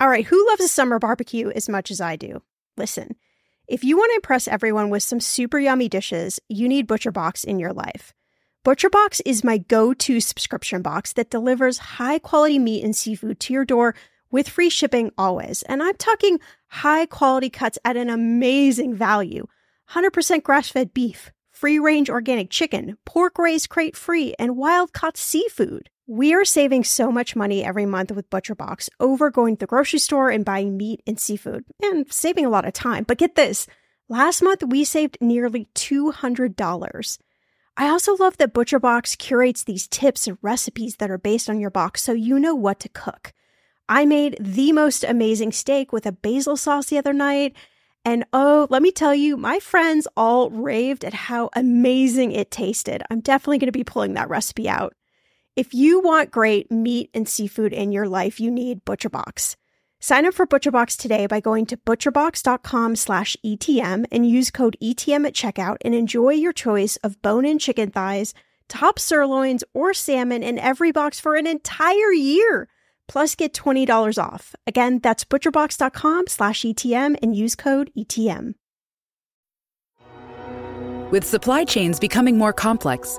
All right, who loves a summer barbecue as much as I do? Listen, if you want to impress everyone with some super yummy dishes, you need ButcherBox in your life. ButcherBox is my go to subscription box that delivers high quality meat and seafood to your door with free shipping always. And I'm talking high quality cuts at an amazing value 100% grass fed beef, free range organic chicken, pork raised crate free, and wild caught seafood. We are saving so much money every month with ButcherBox over going to the grocery store and buying meat and seafood, and saving a lot of time. But get this last month we saved nearly $200. I also love that ButcherBox curates these tips and recipes that are based on your box so you know what to cook. I made the most amazing steak with a basil sauce the other night. And oh, let me tell you, my friends all raved at how amazing it tasted. I'm definitely going to be pulling that recipe out. If you want great meat and seafood in your life, you need ButcherBox. Sign up for ButcherBox today by going to butcherbox.com slash ETM and use code ETM at checkout and enjoy your choice of bone-in chicken thighs, top sirloins, or salmon in every box for an entire year. Plus get $20 off. Again, that's butcherbox.com slash ETM and use code ETM. With supply chains becoming more complex,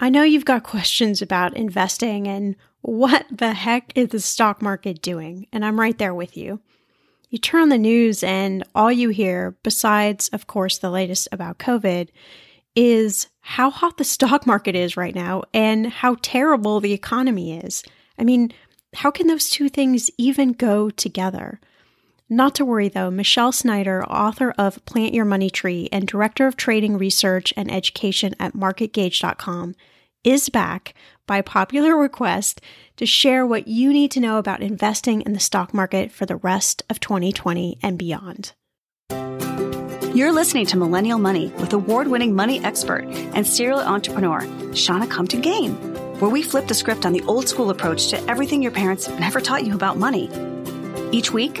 I know you've got questions about investing and what the heck is the stock market doing? And I'm right there with you. You turn on the news, and all you hear, besides, of course, the latest about COVID, is how hot the stock market is right now and how terrible the economy is. I mean, how can those two things even go together? Not to worry though, Michelle Schneider, author of Plant Your Money Tree and director of trading research and education at marketgauge.com, is back by popular request to share what you need to know about investing in the stock market for the rest of 2020 and beyond. You're listening to Millennial Money with award winning money expert and serial entrepreneur, Shannah Compton Game, where we flip the script on the old school approach to everything your parents never taught you about money. Each week,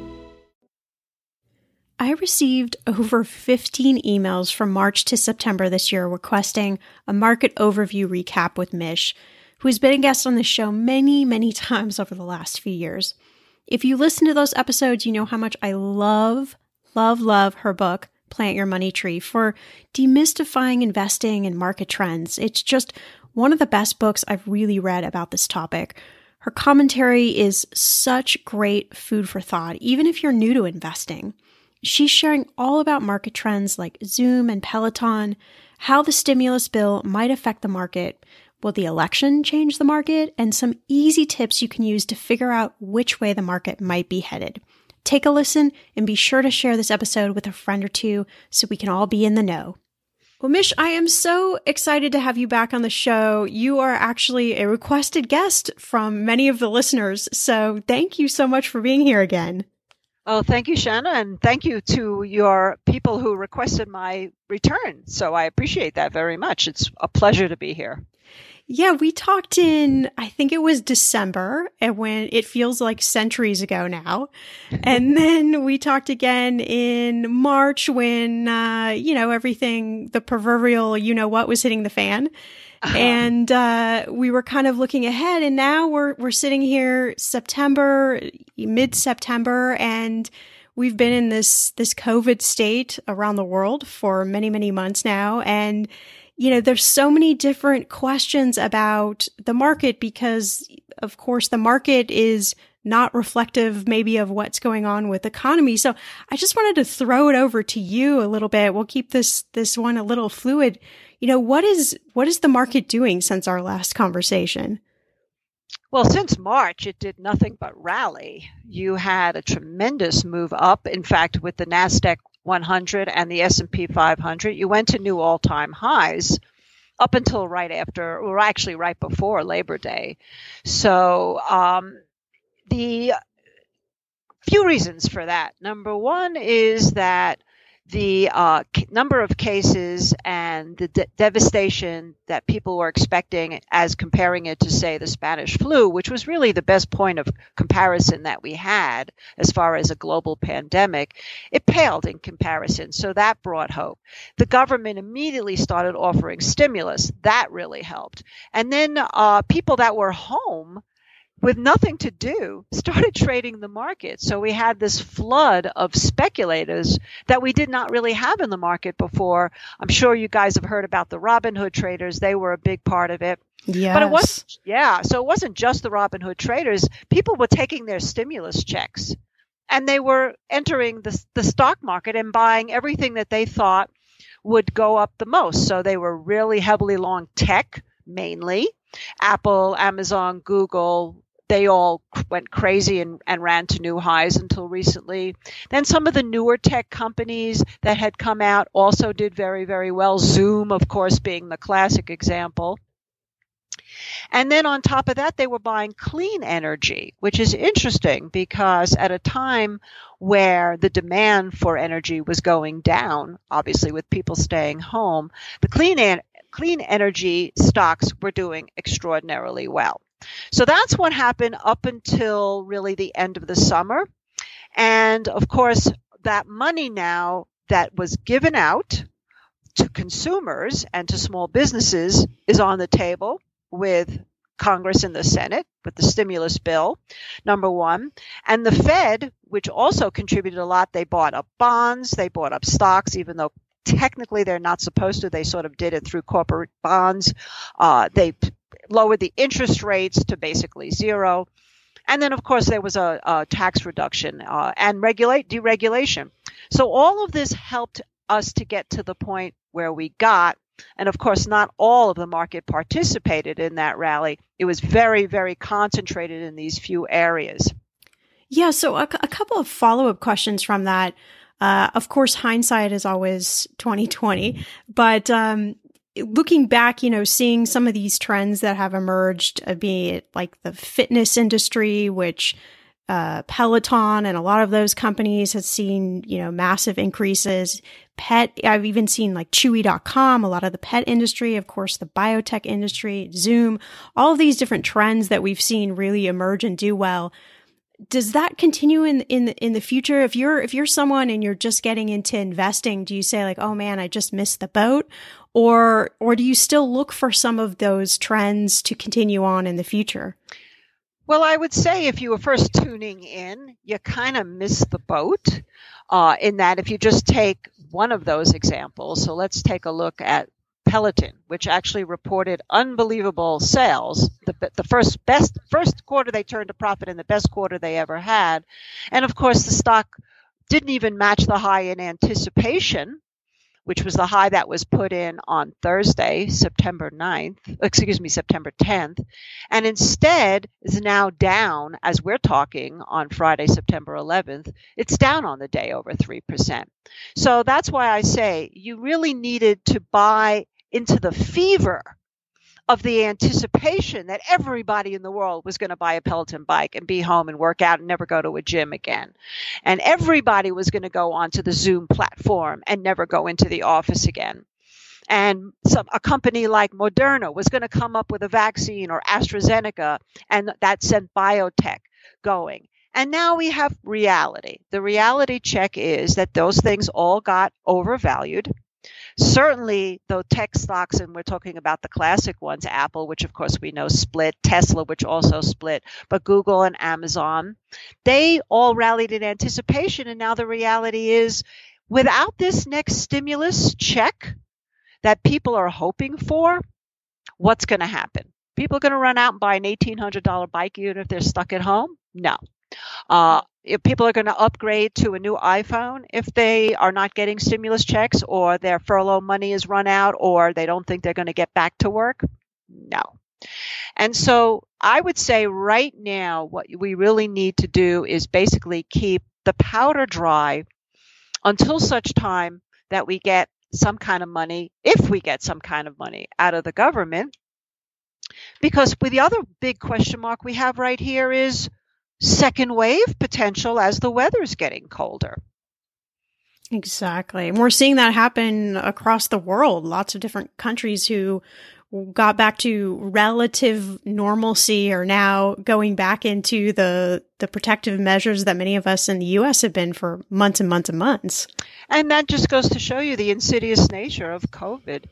I received over 15 emails from March to September this year requesting a market overview recap with Mish, who has been a guest on the show many, many times over the last few years. If you listen to those episodes, you know how much I love, love, love her book, Plant Your Money Tree, for demystifying investing and market trends. It's just one of the best books I've really read about this topic. Her commentary is such great food for thought, even if you're new to investing. She's sharing all about market trends like Zoom and Peloton, how the stimulus bill might affect the market, will the election change the market, and some easy tips you can use to figure out which way the market might be headed. Take a listen and be sure to share this episode with a friend or two so we can all be in the know. Well, Mish, I am so excited to have you back on the show. You are actually a requested guest from many of the listeners. So thank you so much for being here again. Oh, thank you, Shannah, and thank you to your people who requested my return. So I appreciate that very much. It's a pleasure to be here. Yeah, we talked in, I think it was December, and when it feels like centuries ago now. and then we talked again in March when, uh, you know, everything, the proverbial, you know what, was hitting the fan. Uh-huh. And uh, we were kind of looking ahead, and now we're we're sitting here September, mid September, and we've been in this this COVID state around the world for many many months now, and you know, there's so many different questions about the market because, of course, the market is not reflective maybe of what's going on with economy. So I just wanted to throw it over to you a little bit. We'll keep this, this one a little fluid. You know, what is, what is the market doing since our last conversation? Well, since March, it did nothing but rally. You had a tremendous move up. In fact, with the Nasdaq 100 and the S&P 500, you went to new all-time highs up until right after, or actually right before Labor Day. So um, the few reasons for that. Number one is that the uh, number of cases and the de- devastation that people were expecting as comparing it to, say, the Spanish flu, which was really the best point of comparison that we had as far as a global pandemic, it paled in comparison. So that brought hope. The government immediately started offering stimulus. That really helped. And then uh, people that were home with nothing to do, started trading the market. So we had this flood of speculators that we did not really have in the market before. I'm sure you guys have heard about the Robinhood traders. They were a big part of it. Yes. But it wasn't, yeah. So it wasn't just the Robinhood traders. People were taking their stimulus checks and they were entering the, the stock market and buying everything that they thought would go up the most. So they were really heavily long tech mainly. Apple, Amazon, Google, they all went crazy and, and ran to new highs until recently. Then some of the newer tech companies that had come out also did very, very well. Zoom, of course, being the classic example. And then on top of that, they were buying clean energy, which is interesting because at a time where the demand for energy was going down, obviously with people staying home, the clean, en- clean energy stocks were doing extraordinarily well. So that's what happened up until really the end of the summer. And of course, that money now that was given out to consumers and to small businesses is on the table with Congress and the Senate with the stimulus bill, number one. And the Fed, which also contributed a lot, they bought up bonds, they bought up stocks, even though technically they're not supposed to. They sort of did it through corporate bonds. Uh, they lowered the interest rates to basically zero. And then, of course, there was a, a tax reduction uh, and regulate deregulation. So all of this helped us to get to the point where we got. And of course, not all of the market participated in that rally. It was very, very concentrated in these few areas. Yeah. So a, a couple of follow up questions from that. Uh, of course, hindsight is always 2020, but um, looking back, you know, seeing some of these trends that have emerged, uh, be it like the fitness industry, which uh, Peloton and a lot of those companies have seen, you know, massive increases. Pet, I've even seen like Chewy.com, a lot of the pet industry, of course, the biotech industry, Zoom, all of these different trends that we've seen really emerge and do well does that continue in in in the future if you're if you're someone and you're just getting into investing do you say like oh man i just missed the boat or or do you still look for some of those trends to continue on in the future? Well i would say if you were first tuning in you kind of missed the boat uh, in that if you just take one of those examples so let's take a look at Peloton, which actually reported unbelievable sales, the, the first best first quarter they turned a profit in the best quarter they ever had, and of course the stock didn't even match the high in anticipation, which was the high that was put in on Thursday, September 9th, excuse me, September 10th, and instead is now down as we're talking on Friday, September 11th. It's down on the day over 3%. So that's why I say you really needed to buy into the fever of the anticipation that everybody in the world was going to buy a Peloton bike and be home and work out and never go to a gym again. And everybody was going to go onto the Zoom platform and never go into the office again. and some, a company like Moderna was going to come up with a vaccine or AstraZeneca, and that sent biotech going. And now we have reality. The reality check is that those things all got overvalued. Certainly, though, tech stocks, and we're talking about the classic ones Apple, which of course we know split, Tesla, which also split, but Google and Amazon, they all rallied in anticipation. And now the reality is without this next stimulus check that people are hoping for, what's going to happen? People are going to run out and buy an $1,800 bike even if they're stuck at home? No. Uh, if people are going to upgrade to a new iPhone if they are not getting stimulus checks or their furlough money is run out or they don't think they're going to get back to work? No. And so I would say right now, what we really need to do is basically keep the powder dry until such time that we get some kind of money, if we get some kind of money out of the government. Because with the other big question mark we have right here is second wave potential as the weather's getting colder. Exactly. And we're seeing that happen across the world. Lots of different countries who got back to relative normalcy are now going back into the the protective measures that many of us in the US have been for months and months and months. And that just goes to show you the insidious nature of COVID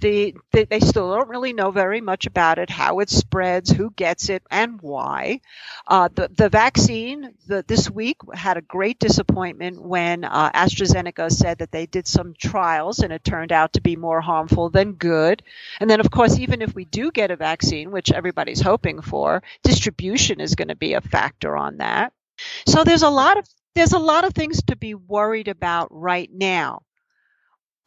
the, the, they still don't really know very much about it, how it spreads, who gets it, and why. Uh, the, the vaccine the, this week had a great disappointment when uh, AstraZeneca said that they did some trials and it turned out to be more harmful than good. And then, of course, even if we do get a vaccine, which everybody's hoping for, distribution is going to be a factor on that. So there's a lot of there's a lot of things to be worried about right now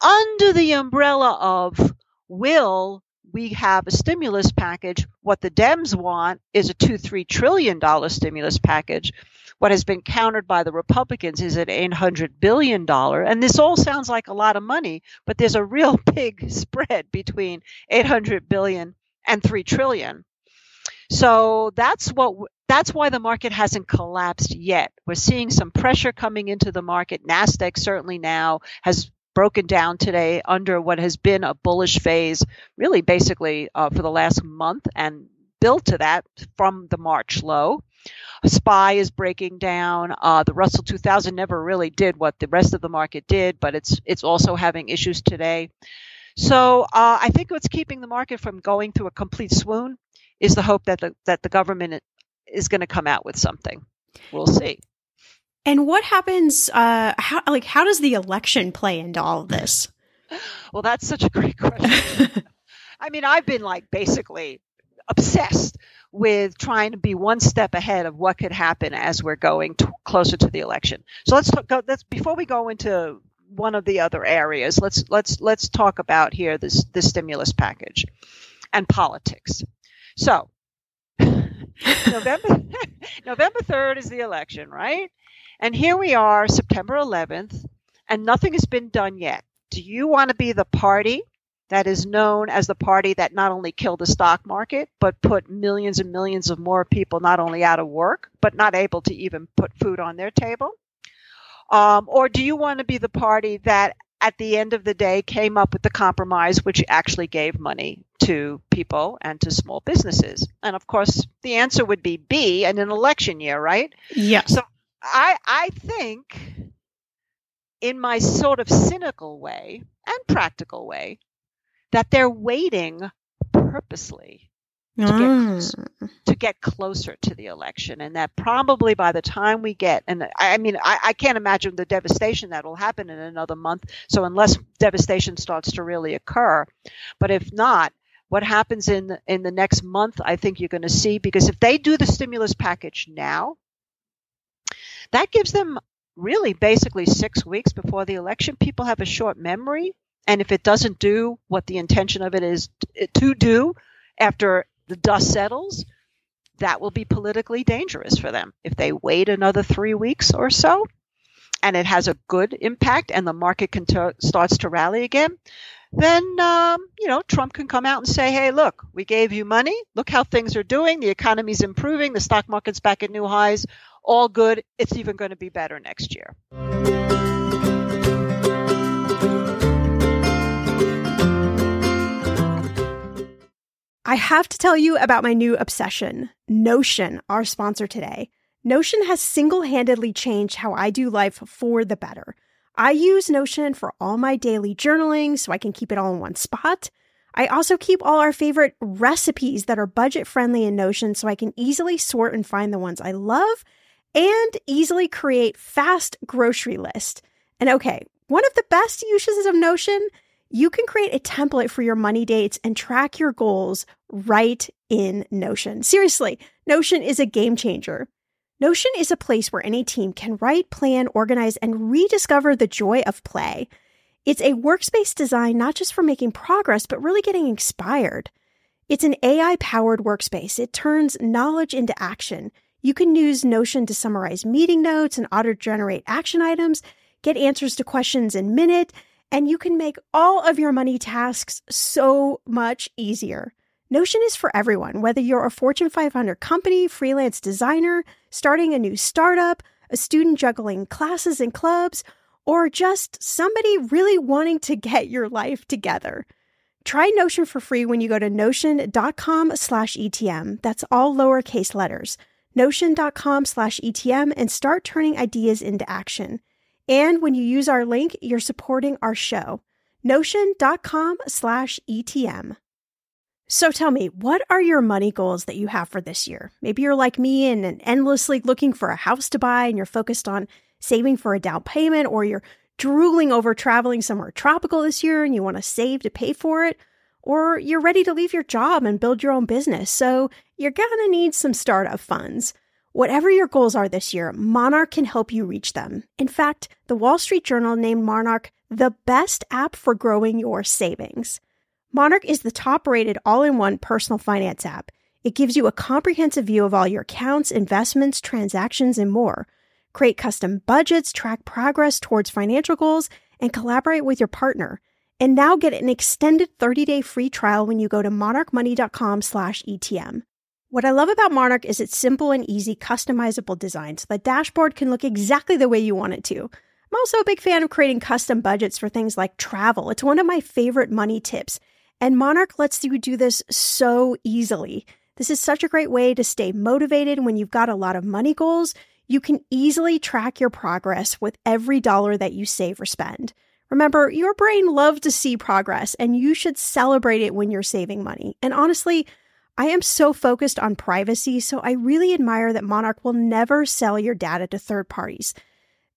under the umbrella of will we have a stimulus package? What the Dems want is a two, three trillion dollar stimulus package. What has been countered by the Republicans is an 800 billion dollar. And this all sounds like a lot of money, but there's a real big spread between 800 billion and 3 trillion. So that's what that's why the market hasn't collapsed yet. We're seeing some pressure coming into the market. Nasdaq certainly now has broken down today under what has been a bullish phase, really basically uh, for the last month, and built to that from the March low. SPY is breaking down. Uh, the Russell 2000 never really did what the rest of the market did, but it's it's also having issues today. So uh, I think what's keeping the market from going through a complete swoon is the hope that the that the government is going to come out with something. We'll see. And what happens? Uh, how like how does the election play into all of this? Well, that's such a great question. I mean, I've been like basically obsessed with trying to be one step ahead of what could happen as we're going to, closer to the election. So let's talk. Let's before we go into one of the other areas. Let's let's let's talk about here this the stimulus package and politics. So November November 3rd is the election, right? And here we are, September 11th, and nothing has been done yet. Do you want to be the party that is known as the party that not only killed the stock market, but put millions and millions of more people not only out of work, but not able to even put food on their table? Um, or do you want to be the party that at the end of the day came up with the compromise which actually gave money to people and to small businesses? And of course, the answer would be B in an election year, right? Yes. So I I think in my sort of cynical way and practical way that they're waiting purposely to, mm. get, to get closer to the election and that probably by the time we get and i, I mean I, I, can't imagine the devastation that will happen in another month so unless devastation starts to really occur but if not what happens in the, in the next month i think you're going to see because if they do the stimulus package now that gives them really basically six weeks before the election. People have a short memory. And if it doesn't do what the intention of it is eh, to do after the dust settles, that will be politically dangerous for them. If they wait another three weeks or so and it has a good impact and the market to, starts to rally again, then um, you know Trump can come out and say, "Hey, look, we gave you money. Look how things are doing. The economy's improving. The stock market's back at new highs all good. It's even going to be better next year. I have to tell you about my new obsession, Notion, our sponsor today. Notion has single handedly changed how I do life for the better. I use Notion for all my daily journaling so I can keep it all in one spot. I also keep all our favorite recipes that are budget friendly in Notion so I can easily sort and find the ones I love and easily create fast grocery list. And okay, one of the best uses of Notion, you can create a template for your money dates and track your goals right in Notion. Seriously, Notion is a game changer. Notion is a place where any team can write, plan, organize, and rediscover the joy of play. It's a workspace designed not just for making progress, but really getting inspired. It's an AI powered workspace. It turns knowledge into action. You can use Notion to summarize meeting notes and auto generate action items, get answers to questions in minute, and you can make all of your money tasks so much easier. Notion is for everyone, whether you're a Fortune 500 company, freelance designer, starting a new startup, a student juggling classes and clubs, or just somebody really wanting to get your life together. Try Notion for free when you go to notion.com slash ETM. That's all lowercase letters. Notion.com slash ETM and start turning ideas into action. And when you use our link, you're supporting our show. Notion.com slash ETM. So tell me, what are your money goals that you have for this year? Maybe you're like me and endlessly looking for a house to buy and you're focused on saving for a down payment, or you're drooling over traveling somewhere tropical this year and you want to save to pay for it, or you're ready to leave your job and build your own business. So you're going to need some startup funds. Whatever your goals are this year, Monarch can help you reach them. In fact, the Wall Street Journal named Monarch the best app for growing your savings. Monarch is the top rated all in one personal finance app. It gives you a comprehensive view of all your accounts, investments, transactions, and more. Create custom budgets, track progress towards financial goals, and collaborate with your partner. And now get an extended 30-day free trial when you go to monarchmoney.com/etm. What I love about Monarch is its simple and easy customizable design so the dashboard can look exactly the way you want it to. I'm also a big fan of creating custom budgets for things like travel. It's one of my favorite money tips and Monarch lets you do this so easily. This is such a great way to stay motivated when you've got a lot of money goals. You can easily track your progress with every dollar that you save or spend. Remember, your brain loves to see progress and you should celebrate it when you're saving money. And honestly, I am so focused on privacy, so I really admire that Monarch will never sell your data to third parties.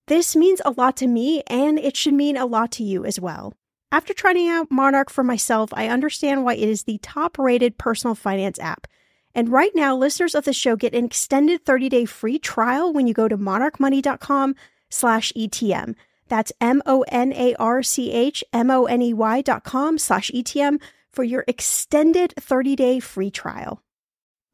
This means a lot to me, and it should mean a lot to you as well. After trying out Monarch for myself, I understand why it is the top rated personal finance app. And right now, listeners of the show get an extended 30-day free trial when you go to monarchmoney.com slash ETM. That's M-O-N-A-R-C-H-M-O-N-E-Y dot com slash ETM for your extended 30-day free trial.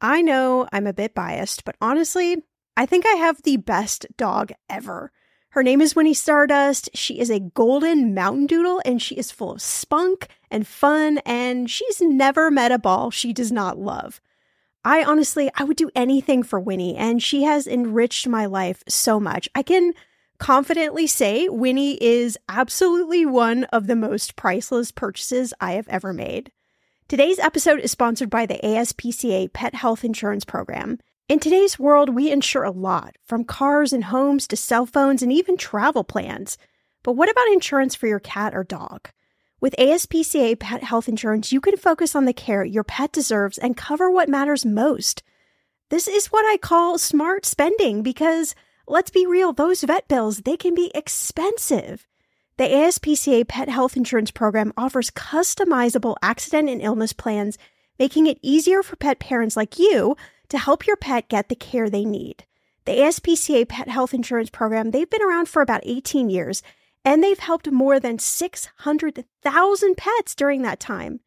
I know I'm a bit biased, but honestly, I think I have the best dog ever. Her name is Winnie Stardust. She is a golden mountain doodle and she is full of spunk and fun and she's never met a ball she does not love. I honestly, I would do anything for Winnie and she has enriched my life so much. I can confidently say Winnie is absolutely one of the most priceless purchases I have ever made. Today's episode is sponsored by the ASPCA Pet Health Insurance Program. In today's world, we insure a lot, from cars and homes to cell phones and even travel plans. But what about insurance for your cat or dog? With ASPCA Pet Health Insurance, you can focus on the care your pet deserves and cover what matters most. This is what I call smart spending because let's be real, those vet bills, they can be expensive. The ASPCA Pet Health Insurance Program offers customizable accident and illness plans, making it easier for pet parents like you to help your pet get the care they need. The ASPCA Pet Health Insurance Program, they've been around for about 18 years and they've helped more than 600,000 pets during that time.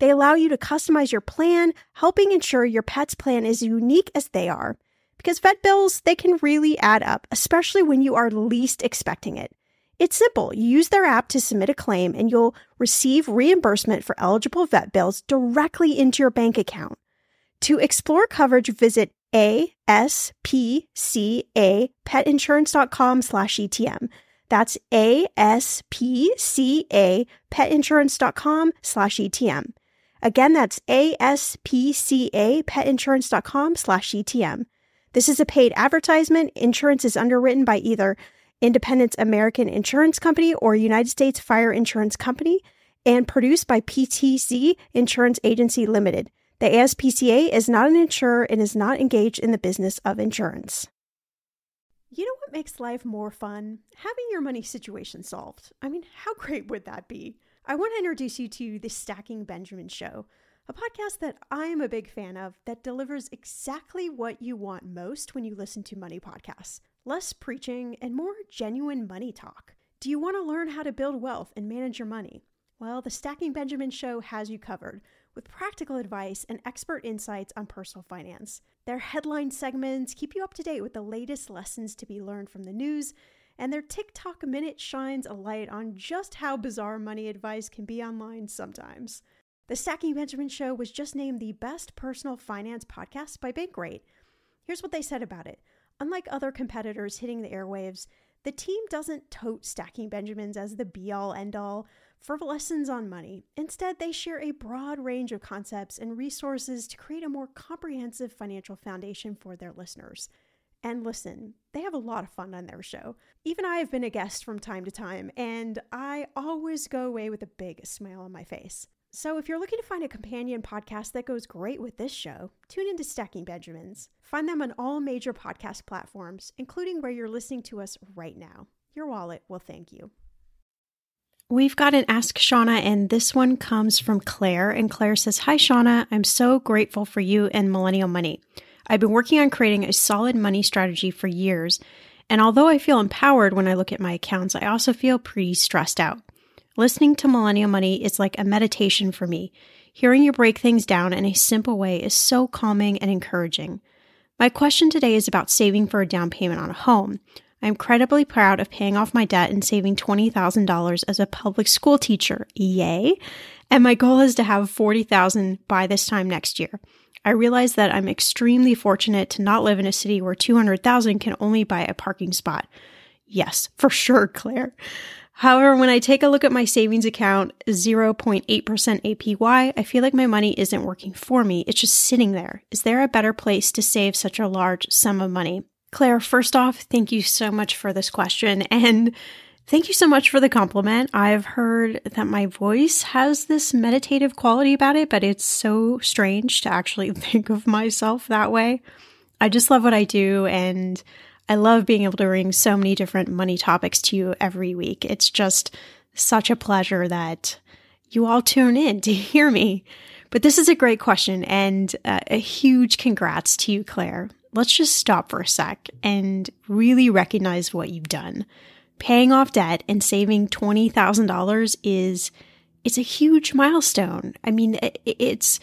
They allow you to customize your plan, helping ensure your pet's plan is unique as they are. Because vet bills, they can really add up, especially when you are least expecting it. It's simple. You use their app to submit a claim and you'll receive reimbursement for eligible vet bills directly into your bank account. To explore coverage, visit ASPCA petinsurance.com slash ETM. That's ASPCA petinsurance.com slash ETM. Again, that's A-S-P-C-A petinsurance.com slash ETM. This is a paid advertisement. Insurance is underwritten by either Independence American Insurance Company or United States Fire Insurance Company and produced by PTC Insurance Agency Limited. The ASPCA is not an insurer and is not engaged in the business of insurance. You know what makes life more fun? Having your money situation solved. I mean, how great would that be? I want to introduce you to the Stacking Benjamin Show, a podcast that I am a big fan of that delivers exactly what you want most when you listen to money podcasts less preaching and more genuine money talk. Do you want to learn how to build wealth and manage your money? Well, the Stacking Benjamin Show has you covered with practical advice and expert insights on personal finance. Their headline segments keep you up to date with the latest lessons to be learned from the news, and their TikTok minute shines a light on just how bizarre money advice can be online sometimes. The Stacking Benjamin Show was just named the best personal finance podcast by Bankrate. Here's what they said about it. Unlike other competitors hitting the airwaves, the team doesn't tote Stacking Benjamins as the be all end all for lessons on money. Instead, they share a broad range of concepts and resources to create a more comprehensive financial foundation for their listeners. And listen, they have a lot of fun on their show. Even I have been a guest from time to time, and I always go away with a big smile on my face. So, if you're looking to find a companion podcast that goes great with this show, tune into Stacking Benjamins. Find them on all major podcast platforms, including where you're listening to us right now. Your wallet will thank you. We've got an Ask Shannah, and this one comes from Claire. And Claire says, Hi, Shannah. I'm so grateful for you and Millennial Money. I've been working on creating a solid money strategy for years. And although I feel empowered when I look at my accounts, I also feel pretty stressed out. Listening to Millennial Money is like a meditation for me. Hearing you break things down in a simple way is so calming and encouraging. My question today is about saving for a down payment on a home. I'm incredibly proud of paying off my debt and saving $20,000 as a public school teacher. Yay! And my goal is to have 40,000 by this time next year. I realize that I'm extremely fortunate to not live in a city where 200,000 can only buy a parking spot. Yes, for sure, Claire. However, when I take a look at my savings account, 0.8% APY, I feel like my money isn't working for me. It's just sitting there. Is there a better place to save such a large sum of money? Claire, first off, thank you so much for this question. And thank you so much for the compliment. I've heard that my voice has this meditative quality about it, but it's so strange to actually think of myself that way. I just love what I do. And I love being able to bring so many different money topics to you every week. It's just such a pleasure that you all tune in to hear me. But this is a great question and uh, a huge congrats to you, Claire. Let's just stop for a sec and really recognize what you've done. Paying off debt and saving $20,000 is it's a huge milestone. I mean, it's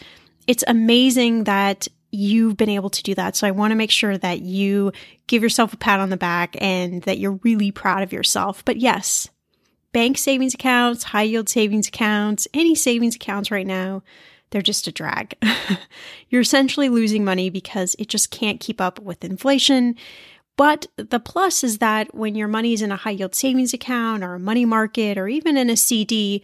it's amazing that you've been able to do that. So I want to make sure that you give yourself a pat on the back and that you're really proud of yourself. But yes, bank savings accounts, high yield savings accounts, any savings accounts right now, they're just a drag. you're essentially losing money because it just can't keep up with inflation. But the plus is that when your money is in a high yield savings account or a money market or even in a CD,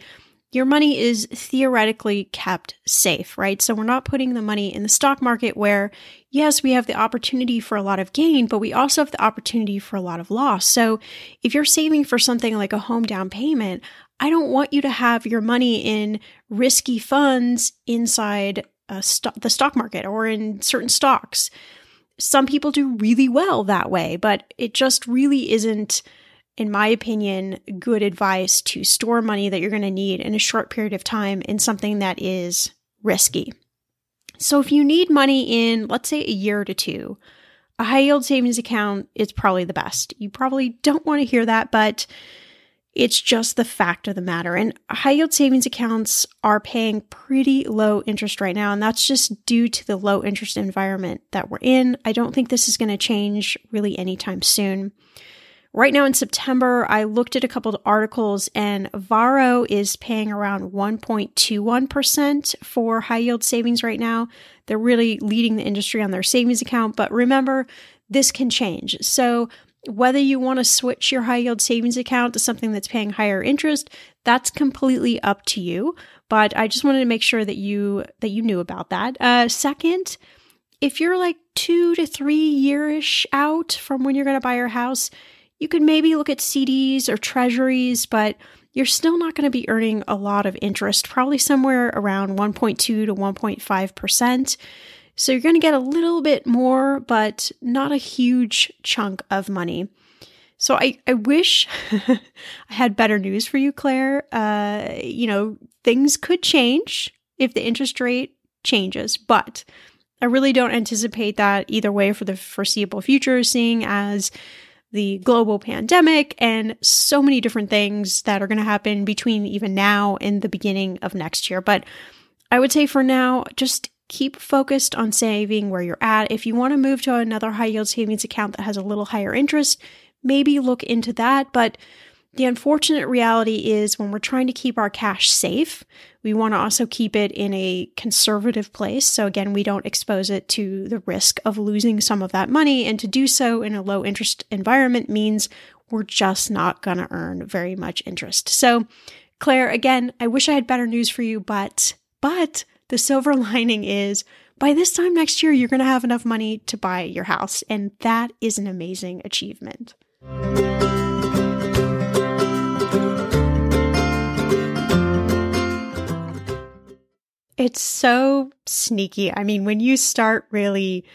your money is theoretically kept safe, right? So we're not putting the money in the stock market where, yes, we have the opportunity for a lot of gain, but we also have the opportunity for a lot of loss. So if you're saving for something like a home down payment, I don't want you to have your money in risky funds inside st- the stock market or in certain stocks. Some people do really well that way, but it just really isn't in my opinion, good advice to store money that you're going to need in a short period of time in something that is risky. So if you need money in, let's say, a year to two, a high yield savings account is probably the best. You probably don't want to hear that, but it's just the fact of the matter. And high yield savings accounts are paying pretty low interest right now. And that's just due to the low interest environment that we're in. I don't think this is going to change really anytime soon. Right now in September, I looked at a couple of articles and Varo is paying around 1.21% for high yield savings right now. They're really leading the industry on their savings account, but remember, this can change. So, whether you want to switch your high yield savings account to something that's paying higher interest, that's completely up to you. but I just wanted to make sure that you that you knew about that. Uh, second, if you're like two to three yearish out from when you're going to buy your house, you could maybe look at CDs or treasuries, but you're still not going to be earning a lot of interest, probably somewhere around 1.2 to 1.5%. So you're going to get a little bit more, but not a huge chunk of money. So I, I wish I had better news for you, Claire. Uh, you know, things could change if the interest rate changes, but I really don't anticipate that either way for the foreseeable future, seeing as the global pandemic and so many different things that are going to happen between even now and the beginning of next year. But I would say for now, just keep focused on saving where you're at. If you want to move to another high yield savings account that has a little higher interest, maybe look into that. But the unfortunate reality is when we're trying to keep our cash safe, we want to also keep it in a conservative place. So, again, we don't expose it to the risk of losing some of that money. And to do so in a low interest environment means we're just not going to earn very much interest. So, Claire, again, I wish I had better news for you, but, but the silver lining is by this time next year, you're going to have enough money to buy your house. And that is an amazing achievement. It's so sneaky. I mean, when you start really,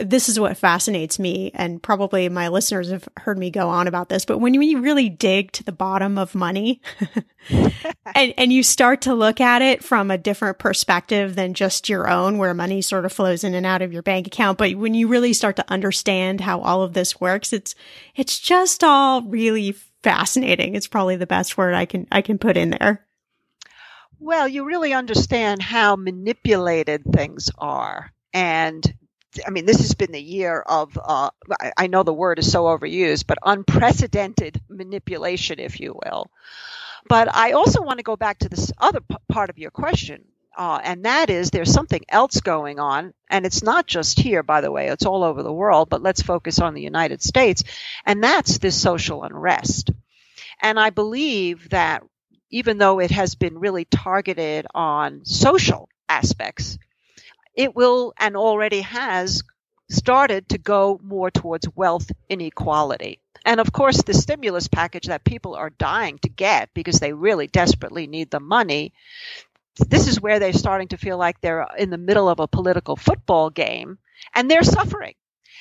this is what fascinates me, and probably my listeners have heard me go on about this, but when you really dig to the bottom of money and, and you start to look at it from a different perspective than just your own, where money sort of flows in and out of your bank account, but when you really start to understand how all of this works, it's, it's just all really fascinating. It's probably the best word I can, I can put in there. Well, you really understand how manipulated things are. And I mean, this has been the year of, uh, I know the word is so overused, but unprecedented manipulation, if you will. But I also want to go back to this other p- part of your question. Uh, and that is there's something else going on. And it's not just here, by the way, it's all over the world, but let's focus on the United States. And that's this social unrest. And I believe that even though it has been really targeted on social aspects, it will and already has started to go more towards wealth inequality. And of course, the stimulus package that people are dying to get because they really desperately need the money, this is where they're starting to feel like they're in the middle of a political football game and they're suffering.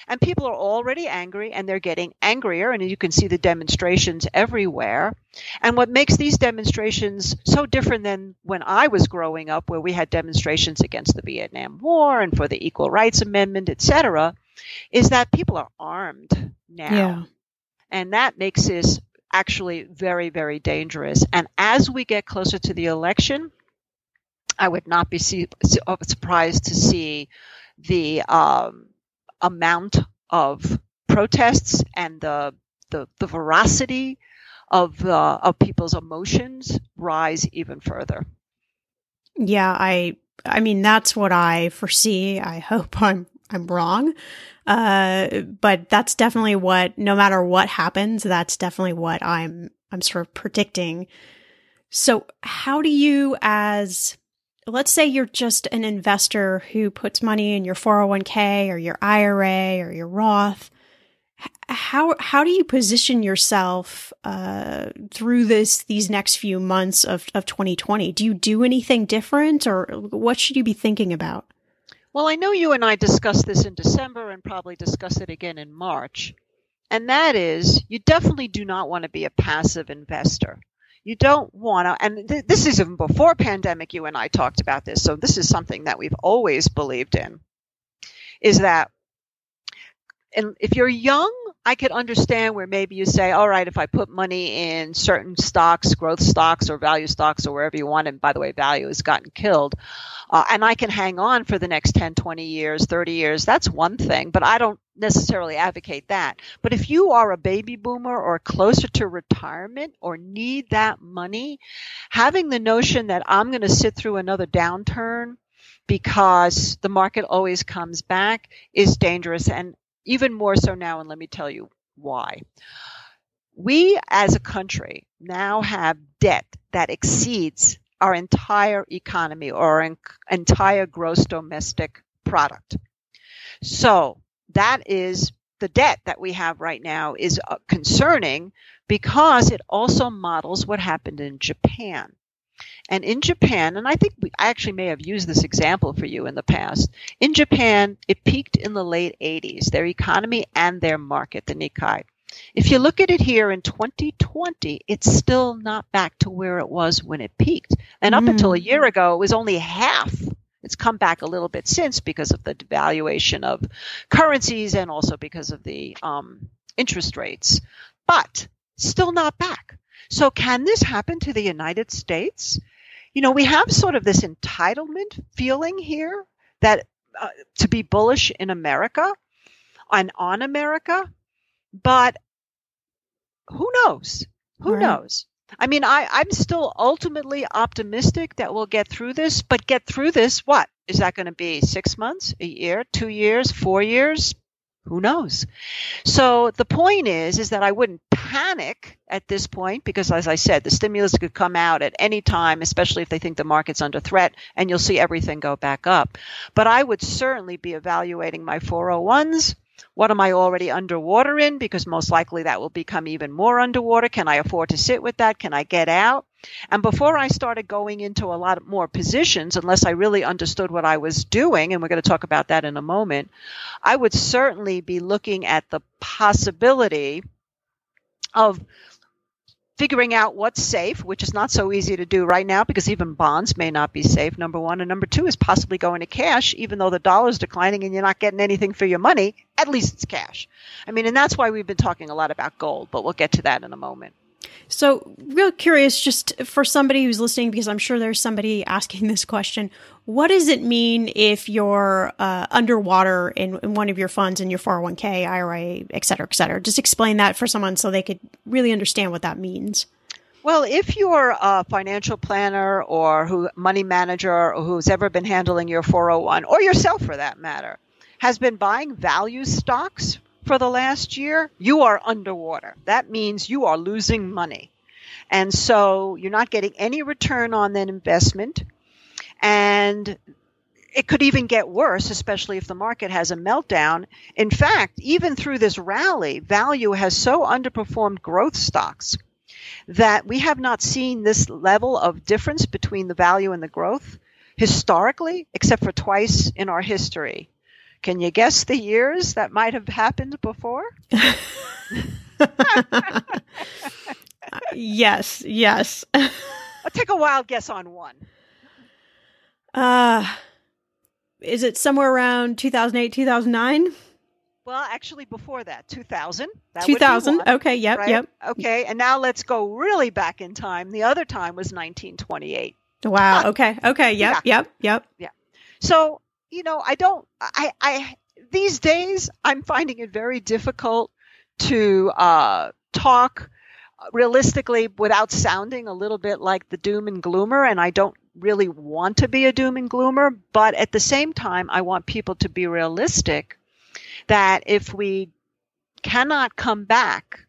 And people are already angry and they're getting angrier. And you can see the demonstrations everywhere. And what makes these demonstrations so different than when I was growing up, where we had demonstrations against the Vietnam War and for the Equal Rights Amendment, etc., is that people are armed now. Yeah. And that makes this actually very, very dangerous. And as we get closer to the election, I would not be surprised to see the um, amount of protests and the the, the veracity of uh, of people's emotions rise even further. Yeah, I I mean that's what I foresee. I hope I'm I'm wrong. Uh, but that's definitely what no matter what happens, that's definitely what I'm I'm sort of predicting. So how do you as let's say you're just an investor who puts money in your 401k or your IRA or your Roth. How how do you position yourself uh, through this these next few months of, of 2020? Do you do anything different, or what should you be thinking about? Well, I know you and I discussed this in December and probably discuss it again in March. And that is, you definitely do not want to be a passive investor. You don't want to, and th- this is even before pandemic, you and I talked about this. So this is something that we've always believed in is that and if you're young, I could understand where maybe you say, all right, if I put money in certain stocks, growth stocks or value stocks or wherever you want, and by the way, value has gotten killed, uh, and I can hang on for the next 10, 20 years, 30 years, that's one thing, but I don't necessarily advocate that. But if you are a baby boomer or closer to retirement or need that money, having the notion that I'm going to sit through another downturn because the market always comes back is dangerous and even more so now, and let me tell you why. We as a country now have debt that exceeds our entire economy or our entire gross domestic product. So that is the debt that we have right now is uh, concerning because it also models what happened in Japan. And in Japan, and I think we, I actually may have used this example for you in the past. In Japan, it peaked in the late 80s, their economy and their market, the Nikkei. If you look at it here in 2020, it's still not back to where it was when it peaked. And up mm. until a mm. year ago, it was only half. It's come back a little bit since because of the devaluation of currencies and also because of the um, interest rates, but still not back. So, can this happen to the United States? You know, we have sort of this entitlement feeling here that uh, to be bullish in America and on America, but who knows? Who right. knows? I mean, I, I'm still ultimately optimistic that we'll get through this, but get through this, what? Is that going to be six months, a year, two years, four years? Who knows? So the point is, is that I wouldn't panic at this point because, as I said, the stimulus could come out at any time, especially if they think the market's under threat, and you'll see everything go back up. But I would certainly be evaluating my 401s what am I already underwater in? Because most likely that will become even more underwater. Can I afford to sit with that? Can I get out? And before I started going into a lot more positions, unless I really understood what I was doing, and we're going to talk about that in a moment, I would certainly be looking at the possibility of figuring out what's safe, which is not so easy to do right now because even bonds may not be safe, number one. And number two is possibly going to cash, even though the dollar's declining and you're not getting anything for your money, at least it's cash. I mean, and that's why we've been talking a lot about gold, but we'll get to that in a moment. So, real curious, just for somebody who's listening, because I'm sure there's somebody asking this question, what does it mean if you're uh, underwater in, in, one of your funds in your 401k, IRA, et cetera, et cetera? Just explain that for someone so they could really understand what that means. Well, if you're a financial planner or who money manager or who's ever been handling your 401 or yourself for that matter, has been buying value stocks for the last year, you are underwater. That means you are losing money. And so you're not getting any return on that investment. And it could even get worse, especially if the market has a meltdown. In fact, even through this rally, value has so underperformed growth stocks that we have not seen this level of difference between the value and the growth historically, except for twice in our history. Can you guess the years that might have happened before? yes, yes. I'll take a wild guess on one. Uh is it somewhere around 2008, 2009? Well, actually before that, 2000. That 2000. One, okay, yep, right? yep. Okay, and now let's go really back in time. The other time was 1928. Wow, okay. Okay, yep, yeah. yep, yep. Yeah. So you know, I don't, I, I, these days I'm finding it very difficult to uh, talk realistically without sounding a little bit like the doom and gloomer. And I don't really want to be a doom and gloomer, but at the same time, I want people to be realistic that if we cannot come back,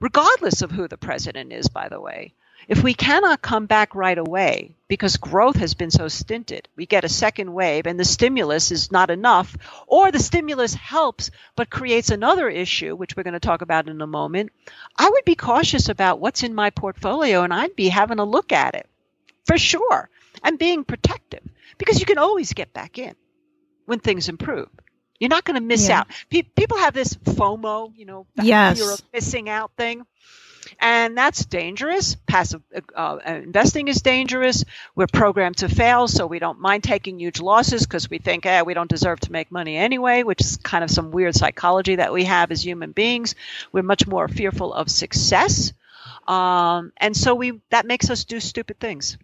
regardless of who the president is, by the way, if we cannot come back right away because growth has been so stinted, we get a second wave and the stimulus is not enough, or the stimulus helps but creates another issue, which we're going to talk about in a moment, I would be cautious about what's in my portfolio and I'd be having a look at it for sure and being protective because you can always get back in when things improve. You're not going to miss yeah. out. Pe- people have this FOMO, you know, yes. fear of missing out thing and that's dangerous. Passive uh, uh, investing is dangerous. We're programmed to fail, so we don't mind taking huge losses because we think, eh, we don't deserve to make money anyway, which is kind of some weird psychology that we have as human beings. We're much more fearful of success, um, and so we that makes us do stupid things.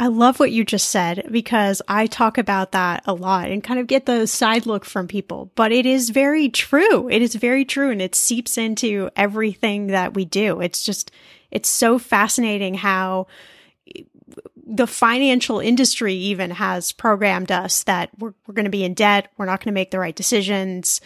I love what you just said because I talk about that a lot and kind of get the side look from people, but it is very true. It is very true and it seeps into everything that we do. It's just, it's so fascinating how the financial industry even has programmed us that we're, we're going to be in debt. We're not going to make the right decisions.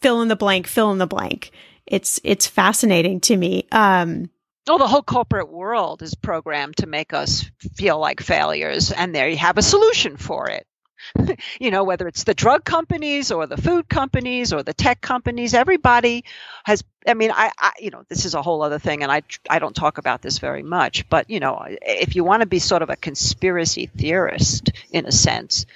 Fill in the blank, fill in the blank. It's, it's fascinating to me. Um, Oh, the whole corporate world is programmed to make us feel like failures, and there you have a solution for it. you know, whether it's the drug companies or the food companies or the tech companies, everybody has. I mean, I, I, you know, this is a whole other thing, and I, I don't talk about this very much. But you know, if you want to be sort of a conspiracy theorist in a sense,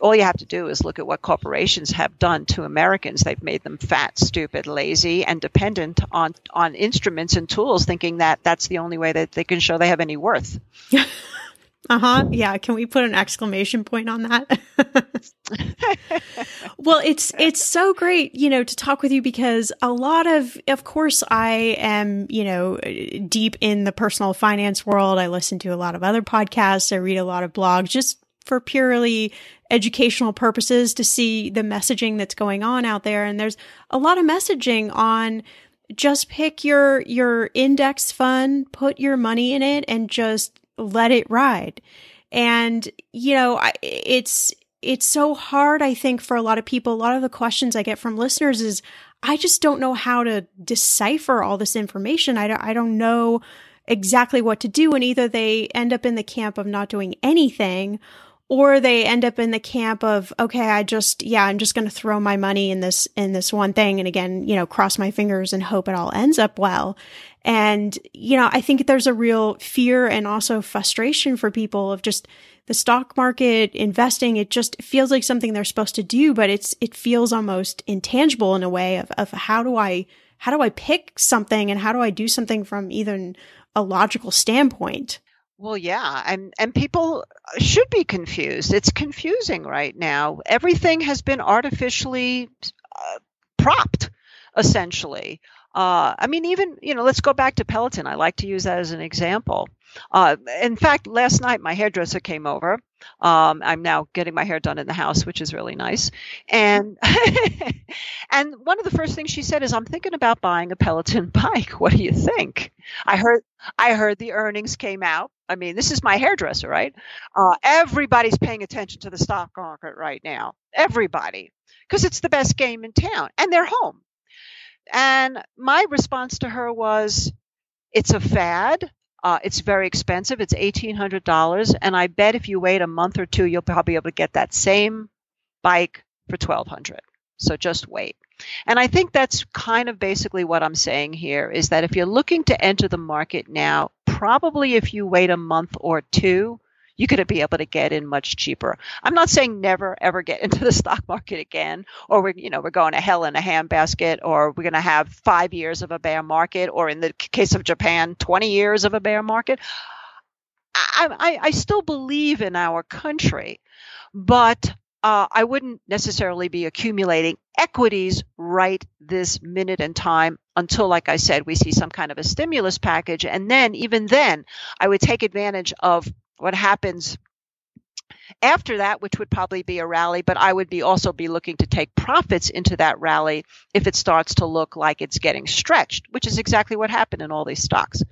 all you have to do is look at what corporations have done to Americans. They've made them fat, stupid, lazy, and dependent on on instruments and tools, thinking that that's the only way that they can show they have any worth. Uh huh. Yeah. Can we put an exclamation point on that? well, it's it's so great, you know, to talk with you because a lot of, of course, I am, you know, deep in the personal finance world. I listen to a lot of other podcasts. I read a lot of blogs, just for purely educational purposes to see the messaging that's going on out there. And there's a lot of messaging on just pick your, your index fund, put your money in it and just let it ride. And, you know, it's, it's so hard, I think, for a lot of people. A lot of the questions I get from listeners is, I just don't know how to decipher all this information. I don't, I don't know exactly what to do. And either they end up in the camp of not doing anything or they end up in the camp of okay i just yeah i'm just going to throw my money in this in this one thing and again you know cross my fingers and hope it all ends up well. And you know i think there's a real fear and also frustration for people of just the stock market investing it just feels like something they're supposed to do but it's it feels almost intangible in a way of, of how do i how do i pick something and how do i do something from even a logical standpoint well, yeah, and and people should be confused. It's confusing right now. Everything has been artificially uh, propped, essentially. Uh, I mean, even you know, let's go back to Peloton. I like to use that as an example. Uh, in fact, last night my hairdresser came over. Um, I'm now getting my hair done in the house, which is really nice. And and one of the first things she said is, "I'm thinking about buying a Peloton bike. What do you think?" I heard I heard the earnings came out. I mean, this is my hairdresser, right? Uh, everybody's paying attention to the stock market right now. Everybody, because it's the best game in town, and they're home. And my response to her was, "It's a fad." Uh, it's very expensive. It's $1,800. And I bet if you wait a month or two, you'll probably be able to get that same bike for 1200 So just wait. And I think that's kind of basically what I'm saying here is that if you're looking to enter the market now, probably if you wait a month or two, you could be able to get in much cheaper. I'm not saying never ever get into the stock market again, or we're you know we're going to hell in a handbasket, or we're going to have five years of a bear market, or in the case of Japan, 20 years of a bear market. I, I, I still believe in our country, but uh, I wouldn't necessarily be accumulating equities right this minute in time until, like I said, we see some kind of a stimulus package. And then, even then, I would take advantage of what happens after that, which would probably be a rally, but I would be also be looking to take profits into that rally if it starts to look like it's getting stretched, which is exactly what happened in all these stocks.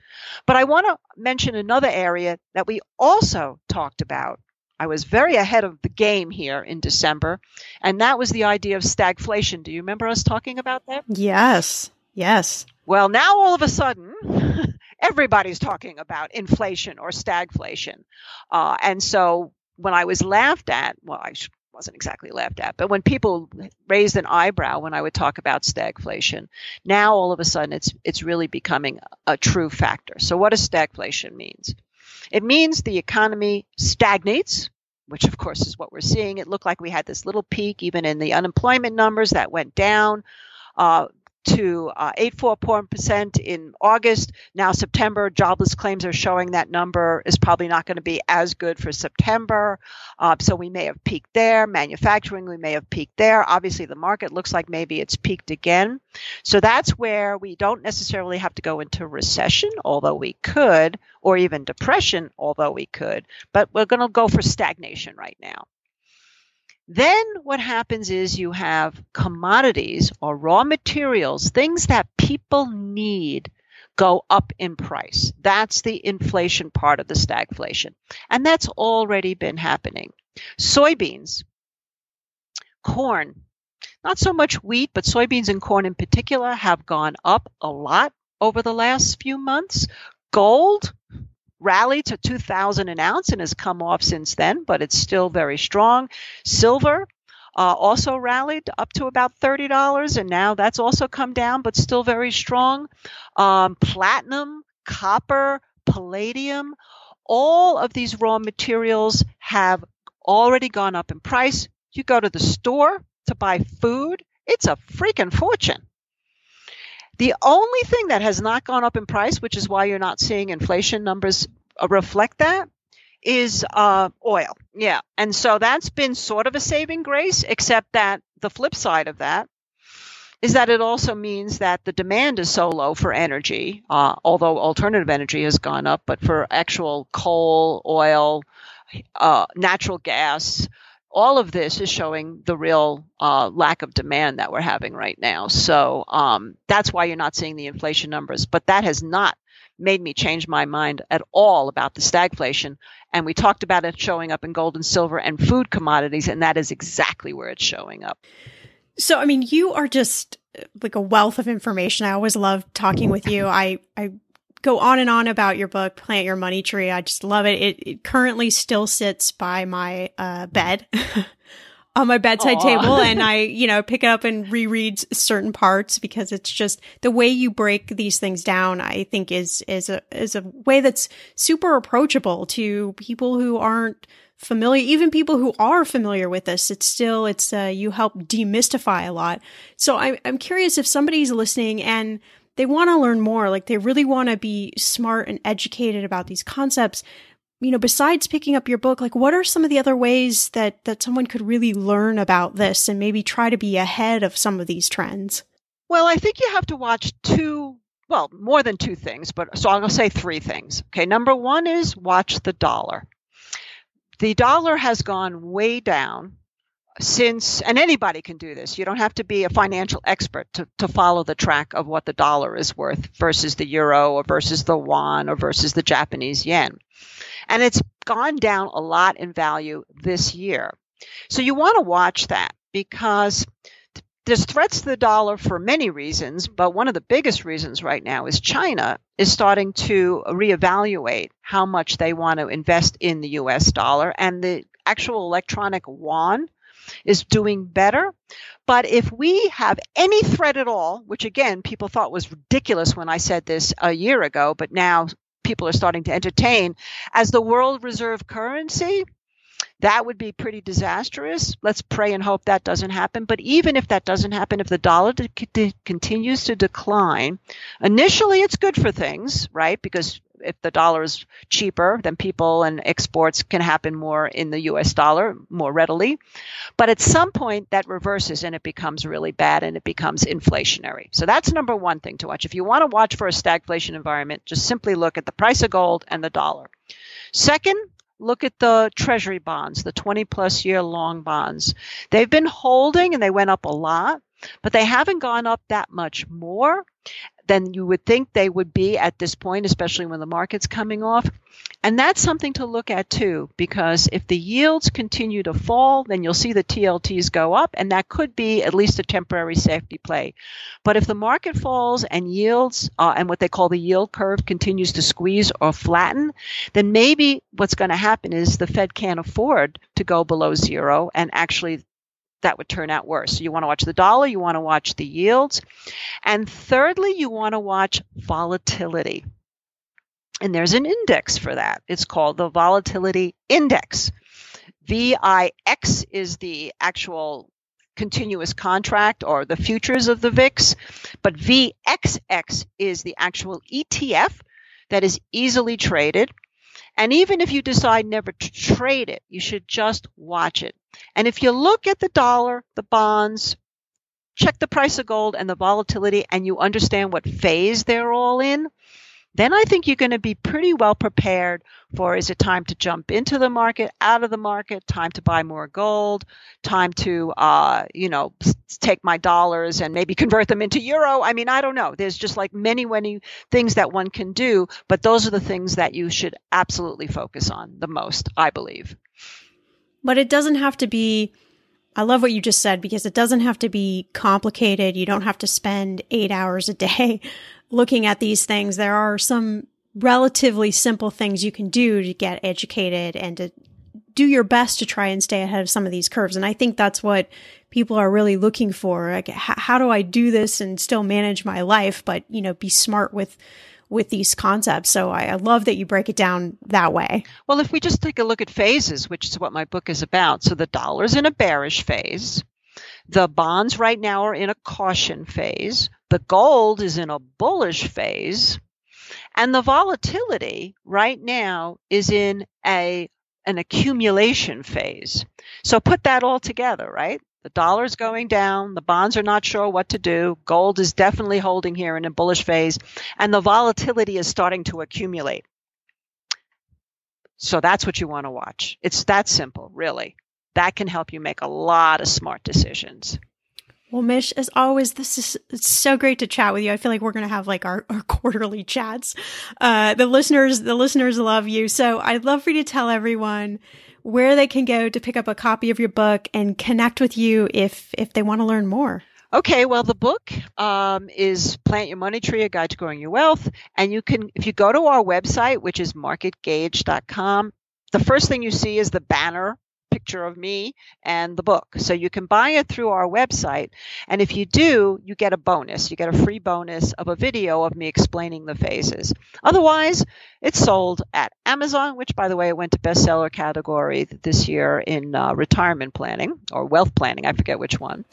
But I want to mention another area that we also talked about. I was very ahead of the game here in December, and that was the idea of stagflation. Do you remember us talking about that? Yes. Yes. Well, now all of a sudden, everybody's talking about inflation or stagflation. Uh, and so when I was laughed at, well, I wasn't exactly laughed at, but when people raised an eyebrow when I would talk about stagflation, now all of a sudden it's it's really becoming a true factor. So what does stagflation means? It means the economy stagnates, which of course is what we're seeing. It looked like we had this little peak even in the unemployment numbers that went down. Uh, to uh, 8.4% in August. Now, September jobless claims are showing that number is probably not going to be as good for September. Uh, so we may have peaked there. Manufacturing, we may have peaked there. Obviously, the market looks like maybe it's peaked again. So that's where we don't necessarily have to go into recession, although we could, or even depression, although we could. But we're going to go for stagnation right now. Then what happens is you have commodities or raw materials, things that people need go up in price. That's the inflation part of the stagflation. And that's already been happening. Soybeans, corn, not so much wheat, but soybeans and corn in particular have gone up a lot over the last few months. Gold rallied to 2000 an ounce and has come off since then, but it's still very strong. Silver uh, also rallied up to about $30, and now that's also come down, but still very strong. Um, platinum, copper, palladium, all of these raw materials have already gone up in price. You go to the store to buy food, it's a freaking fortune. The only thing that has not gone up in price, which is why you're not seeing inflation numbers uh, reflect that, is uh, oil. Yeah. And so that's been sort of a saving grace, except that the flip side of that is that it also means that the demand is so low for energy, uh, although alternative energy has gone up, but for actual coal, oil, uh, natural gas, all of this is showing the real uh, lack of demand that we're having right now. So um, that's why you're not seeing the inflation numbers. But that has not made me change my mind at all about the stagflation. And we talked about it showing up in gold and silver and food commodities, and that is exactly where it's showing up. So, I mean, you are just uh, like a wealth of information. I always love talking with you. I, I go on and on about your book, Plant Your Money Tree. I just love it. It, it currently still sits by my uh, bed. on my bedside Aww. table and I, you know, pick it up and reread certain parts because it's just the way you break these things down, I think is, is a, is a way that's super approachable to people who aren't familiar, even people who are familiar with this. It's still, it's, uh, you help demystify a lot. So I'm, I'm curious if somebody's listening and they want to learn more, like they really want to be smart and educated about these concepts you know, besides picking up your book, like what are some of the other ways that that someone could really learn about this and maybe try to be ahead of some of these trends? Well, I think you have to watch two, well, more than two things, but so I'll say three things. Okay, number 1 is watch the dollar. The dollar has gone way down since and anybody can do this you don't have to be a financial expert to, to follow the track of what the dollar is worth versus the euro or versus the yuan or versus the japanese yen and it's gone down a lot in value this year. So you want to watch that because there's threats to the dollar for many reasons, but one of the biggest reasons right now is China is starting to reevaluate how much they want to invest in the US dollar and the actual electronic yuan is doing better. But if we have any threat at all, which again, people thought was ridiculous when I said this a year ago, but now people are starting to entertain as the world reserve currency, that would be pretty disastrous. Let's pray and hope that doesn't happen. But even if that doesn't happen, if the dollar de- de- continues to decline, initially it's good for things, right? Because if the dollar is cheaper, then people and exports can happen more in the US dollar more readily. But at some point that reverses and it becomes really bad and it becomes inflationary. So that's number one thing to watch. If you want to watch for a stagflation environment, just simply look at the price of gold and the dollar. Second, look at the treasury bonds, the 20 plus year long bonds. They've been holding and they went up a lot, but they haven't gone up that much more than you would think they would be at this point, especially when the market's coming off. And that's something to look at too, because if the yields continue to fall, then you'll see the TLTs go up, and that could be at least a temporary safety play. But if the market falls and yields uh, and what they call the yield curve continues to squeeze or flatten, then maybe what's going to happen is the Fed can't afford to go below zero, and actually that would turn out worse. So you want to watch the dollar, you want to watch the yields. And thirdly, you want to watch volatility. And there's an index for that. It's called the volatility index. VIX is the actual continuous contract or the futures of the VIX, but VXX is the actual ETF that is easily traded. And even if you decide never to trade it, you should just watch it. And if you look at the dollar, the bonds, check the price of gold and the volatility, and you understand what phase they're all in, then I think you're going to be pretty well prepared for is it time to jump into the market, out of the market, time to buy more gold, time to, uh, you know, take my dollars and maybe convert them into euro. I mean, I don't know. There's just like many, many things that one can do, but those are the things that you should absolutely focus on the most, I believe. But it doesn't have to be. I love what you just said because it doesn't have to be complicated. You don't have to spend eight hours a day looking at these things. There are some relatively simple things you can do to get educated and to do your best to try and stay ahead of some of these curves. And I think that's what people are really looking for. Like, how do I do this and still manage my life, but, you know, be smart with, with these concepts. So I, I, love that you break it down that way. Well, if we just take a look at phases, which is what my book is about. So the dollar's in a bearish phase. The bonds right now are in a caution phase. The gold is in a bullish phase. And the volatility right now is in a an accumulation phase. So put that all together, right? The dollar's going down, the bonds are not sure what to do, gold is definitely holding here in a bullish phase, and the volatility is starting to accumulate. So that's what you want to watch. It's that simple, really. That can help you make a lot of smart decisions. Well, Mish, as always, this is it's so great to chat with you. I feel like we're going to have like our, our quarterly chats. Uh, the listeners, the listeners love you. So I'd love for you to tell everyone where they can go to pick up a copy of your book and connect with you if, if they want to learn more. Okay, well, the book um, is Plant Your Money Tree, A Guide to Growing Your Wealth. And you can, if you go to our website, which is marketgauge.com, the first thing you see is the banner picture of me and the book. So you can buy it through our website. And if you do, you get a bonus. You get a free bonus of a video of me explaining the phases. Otherwise, it's sold at Amazon, which, by the way, went to bestseller category this year in uh, retirement planning or wealth planning. I forget which one.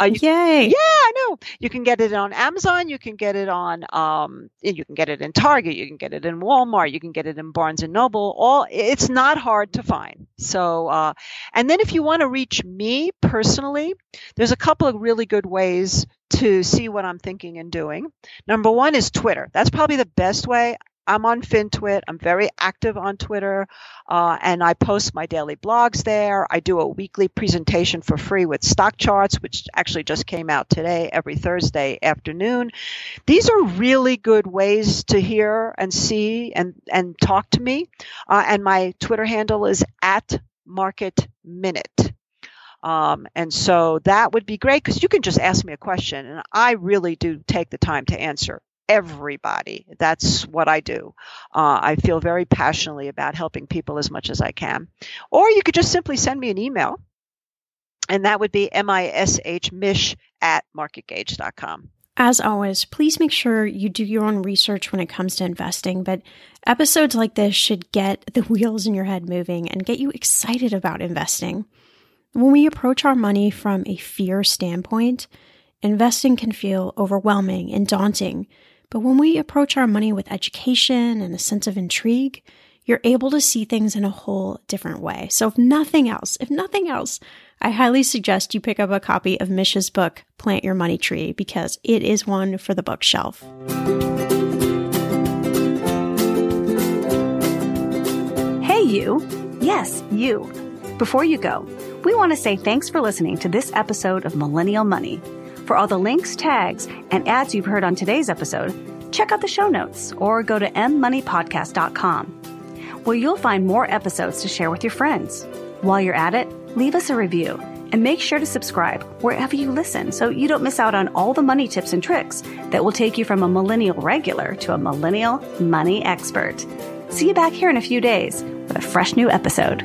Uh, you, Yay! Yeah, I know. You can get it on Amazon. You can get it on. Um, you can get it in Target. You can get it in Walmart. You can get it in Barnes and Noble. All it's not hard to find. So, uh, and then if you want to reach me personally, there's a couple of really good ways to see what I'm thinking and doing. Number one is Twitter. That's probably the best way. I'm on FinTwit. I'm very active on Twitter, uh, and I post my daily blogs there. I do a weekly presentation for free with stock charts, which actually just came out today, every Thursday afternoon. These are really good ways to hear and see and and talk to me. Uh, and my Twitter handle is at Market Minute. Um, and so that would be great because you can just ask me a question, and I really do take the time to answer everybody. That's what I do. Uh, I feel very passionately about helping people as much as I can. Or you could just simply send me an email, and that would be mishmish at marketgauge.com. As always, please make sure you do your own research when it comes to investing, but episodes like this should get the wheels in your head moving and get you excited about investing. When we approach our money from a fear standpoint, investing can feel overwhelming and daunting but when we approach our money with education and a sense of intrigue, you're able to see things in a whole different way. So, if nothing else, if nothing else, I highly suggest you pick up a copy of Mish's book, Plant Your Money Tree, because it is one for the bookshelf. Hey, you. Yes, you. Before you go, we want to say thanks for listening to this episode of Millennial Money. For all the links, tags, and ads you've heard on today's episode, check out the show notes or go to mmoneypodcast.com, where you'll find more episodes to share with your friends. While you're at it, leave us a review and make sure to subscribe wherever you listen so you don't miss out on all the money tips and tricks that will take you from a millennial regular to a millennial money expert. See you back here in a few days with a fresh new episode.